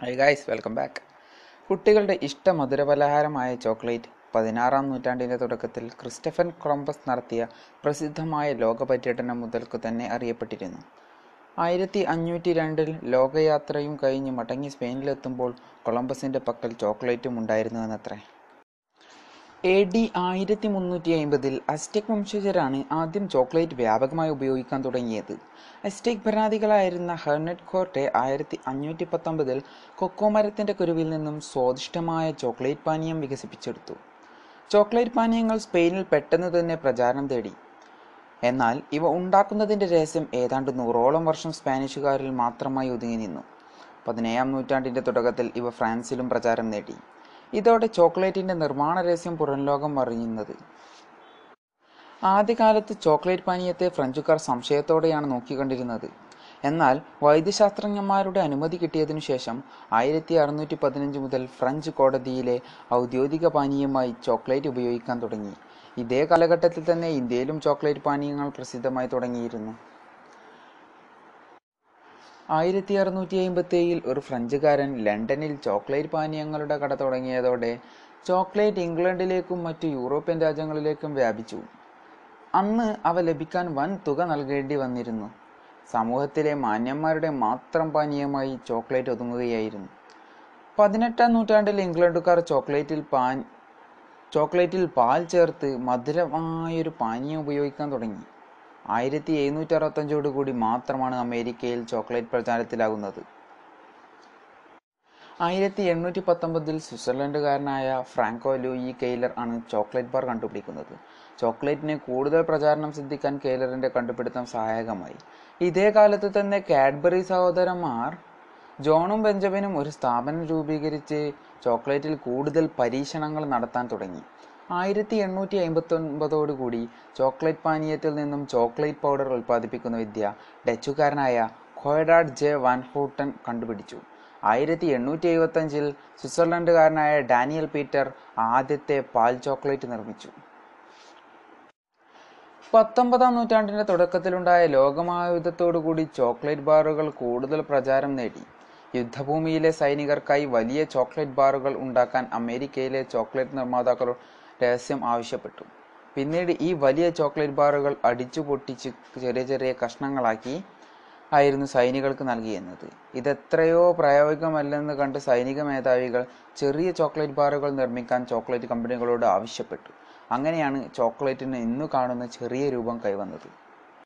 High guys welcome back കുട്ടികളുടെ ഇഷ്ട മധുരപലഹാരമായ chocolate പതിനാറാം നൂറ്റാണ്ടിന്റെ തുടക്കത്തിൽ ക്രിസ്റ്റഫൻ കൊളംബസ് നടത്തിയ പ്രസിദ്ധമായ ലോക പര്യടനം മുതൽക്കു തന്നെ അറിയപ്പെട്ടിരുന്നു. ആയിരത്തി അഞ്ഞൂറ്റി രണ്ടിൽ ലോകയാത്രയും കഴിഞ്ഞ് മടങ്ങി സ്പെയിനിലെത്തുമ്പോൾ കൊളംബസിന്റെ പക്കൽ ചോക്ലേറ്റും ഉണ്ടായിരുന്നുവെന്നത്രേ. എ ഡി ആയിരത്തി മുന്നൂറ്റി അമ്പതിൽ അസ്റ്റെക് വംശജരാണ് ആദ്യം ചോക്ലേറ്റ് വ്യാപകമായി ഉപയോഗിക്കാൻ തുടങ്ങിയത്. അസ്റ്റെക് ഭരണാധികളായിരുന്ന ഹെർണറ്റ് കോർട്ടെ ആയിരത്തി അഞ്ഞൂറ്റി പത്തൊമ്പതിൽ കൊക്കോ മരത്തിന്റെ കുരുവിൽ നിന്നും സ്വാദിഷ്ടമായ ചോക്ലേറ്റ് പാനീയം വികസിപ്പിച്ചെടുത്തു. ചോക്ലേറ്റ് പാനീയങ്ങൾ സ്പെയിനിൽ പെട്ടെന്ന് തന്നെ പ്രചാരണം തേടി. എന്നാൽ ഇവ ഉണ്ടാക്കുന്നതിന്റെ രഹസ്യം ഏതാണ്ട് നൂറോളം വർഷം സ്പാനിഷുകാരിൽ മാത്രമായി ഒതുങ്ങി നിന്നു. പതിനേഴാം നൂറ്റാണ്ടിന്റെ തുടക്കത്തിൽ ഇവ ഫ്രാൻസിലും പ്രചാരം നേടി. ഇതോടെ ചോക്ലേറ്റിന്റെ നിർമ്മാണ രഹസ്യം പുറംലോകം അറിയുന്നത് ആദ്യകാലത്ത് ചോക്ലേറ്റ് പാനീയത്തെ ഫ്രഞ്ചുകാർ സംശയത്തോടെയാണ് നോക്കിക്കണ്ടിരുന്നത്. എന്നാൽ വൈദ്യശാസ്ത്രജ്ഞന്മാരുടെ അനുമതി കിട്ടിയതിനു ശേഷം ആയിരത്തി അറുന്നൂറ്റി പതിനഞ്ച് മുതൽ ഫ്രഞ്ച് കോടതിയിലെ ഔദ്യോഗിക പാനീയമായി ചോക്ലേറ്റ് ഉപയോഗിക്കാൻ തുടങ്ങി. ഇതേ കാലഘട്ടത്തിൽ തന്നെ ഇന്ത്യയിലും ചോക്ലേറ്റ് പാനീയങ്ങൾ പ്രസിദ്ധമായി തുടങ്ങിയിരുന്നു. ആയിരത്തി അറുന്നൂറ്റി ഏഴിൽ ഒരു ഫ്രഞ്ചുകാരൻ ലണ്ടനിൽ ചോക്ലേറ്റ് പാനീയങ്ങളുടെ കട തുടങ്ങിയതോടെ ചോക്ലേറ്റ് ഇംഗ്ലണ്ടിലേക്കും മറ്റു യൂറോപ്യൻ രാജ്യങ്ങളിലേക്കും വ്യാപിച്ചു. അന്ന് അവ ലഭിക്കാൻ വൻ തുക നൽകേണ്ടി വന്നിരുന്നു. സമൂഹത്തിലെ മാന്യന്മാരുടെ മാത്രം പാനീയമായി ചോക്ലേറ്റ് ഒതുങ്ങുകയായിരുന്നു. പതിനെട്ടാം നൂറ്റാണ്ടിൽ ഇംഗ്ലണ്ടുകാർ ചോക്ലേറ്റിൽ പാൻ ചോക്ലേറ്റിൽ പാൽ ചേർത്ത് മധുരമായൊരു പാനീയം ഉപയോഗിക്കാൻ തുടങ്ങി. ആയിരത്തി എഴുന്നൂറ്റി അറുപത്തഞ്ചോട് കൂടി മാത്രമാണ് അമേരിക്കയിൽ ചോക്ലേറ്റ് പ്രചാരത്തിലാകുന്നത്. ആയിരത്തി എണ്ണൂറ്റി പത്തൊമ്പതിൽ സ്വിറ്റ്സർലൻഡുകാരനായ ഫ്രാങ്കോ ലൂയി കെയ്ലർ ആണ് ചോക്ലേറ്റ് ബാർ കണ്ടുപിടിക്കുന്നത്. ചോക്ലേറ്റിന് കൂടുതൽ പ്രചാരണം സിദ്ധിക്കാൻ കെയ്ലറിന്റെ കണ്ടുപിടുത്തം സഹായകമായി. ഇതേ കാലത്ത് തന്നെ കാഡ്ബറി സഹോദരന്മാർ ജോണും ബെഞ്ചമിനും ഒരു സ്ഥാപനം രൂപീകരിച്ച് ചോക്ലേറ്റിൽ കൂടുതൽ പരീക്ഷണങ്ങൾ നടത്താൻ തുടങ്ങി. ആയിരത്തി എണ്ണൂറ്റി അമ്പത്തി ഒൻപതോടുകൂടി ചോക്ലേറ്റ് പാനീയത്തിൽ നിന്നും ചോക്ലേറ്റ് പൗഡർ ഉൽപ്പാദിപ്പിക്കുന്ന വിദ്യ ഡച്ചുകാരനായ കോയഡാഡ് ജെ വാൻ ഹൂട്ടൻ കണ്ടുപിടിച്ചു. ആയിരത്തി എണ്ണൂറ്റി എഴുപത്തഞ്ചിൽ സ്വിറ്റ്സർലൻഡുകാരനായ ഡാനിയൽ പീറ്റർ ആദ്യത്തെ പാൽ ചോക്ലേറ്റ് നിർമ്മിച്ചു. പത്തൊമ്പതാം നൂറ്റാണ്ടിന്റെ തുടക്കത്തിലുണ്ടായ ലോകമഹായുദ്ധത്തോടുകൂടി ചോക്ലേറ്റ് ബാറുകൾ കൂടുതൽ പ്രചാരം നേടി. യുദ്ധഭൂമിയിലെ സൈനികർക്കായി വലിയ ചോക്ലേറ്റ് ബാറുകൾ ഉണ്ടാക്കാൻ അമേരിക്കയിലെ ചോക്ലേറ്റ് നിർമ്മാതാക്കൾ രഹസ്യം ആവശ്യപ്പെട്ടു. പിന്നീട് ഈ വലിയ ചോക്ലേറ്റ് ബാറുകൾ അടിച്ചു പൊട്ടിച്ച് ചെറിയ ചെറിയ കഷ്ണങ്ങളാക്കി ആയിരുന്നു സൈനികർക്ക് നൽകിയിരുന്നത്. ഇതെത്രയോ പ്രായോഗികമല്ലെന്ന് കണ്ട് സൈനിക മേധാവികൾ ചെറിയ ചോക്ലേറ്റ് ബാറുകൾ നിർമ്മിക്കാൻ ചോക്ലേറ്റ് കമ്പനികളോട് ആവശ്യപ്പെട്ടു. അങ്ങനെയാണ് ചോക്ലേറ്റിന് ഇന്നു കാണുന്ന ചെറിയ രൂപം കൈവന്നത്.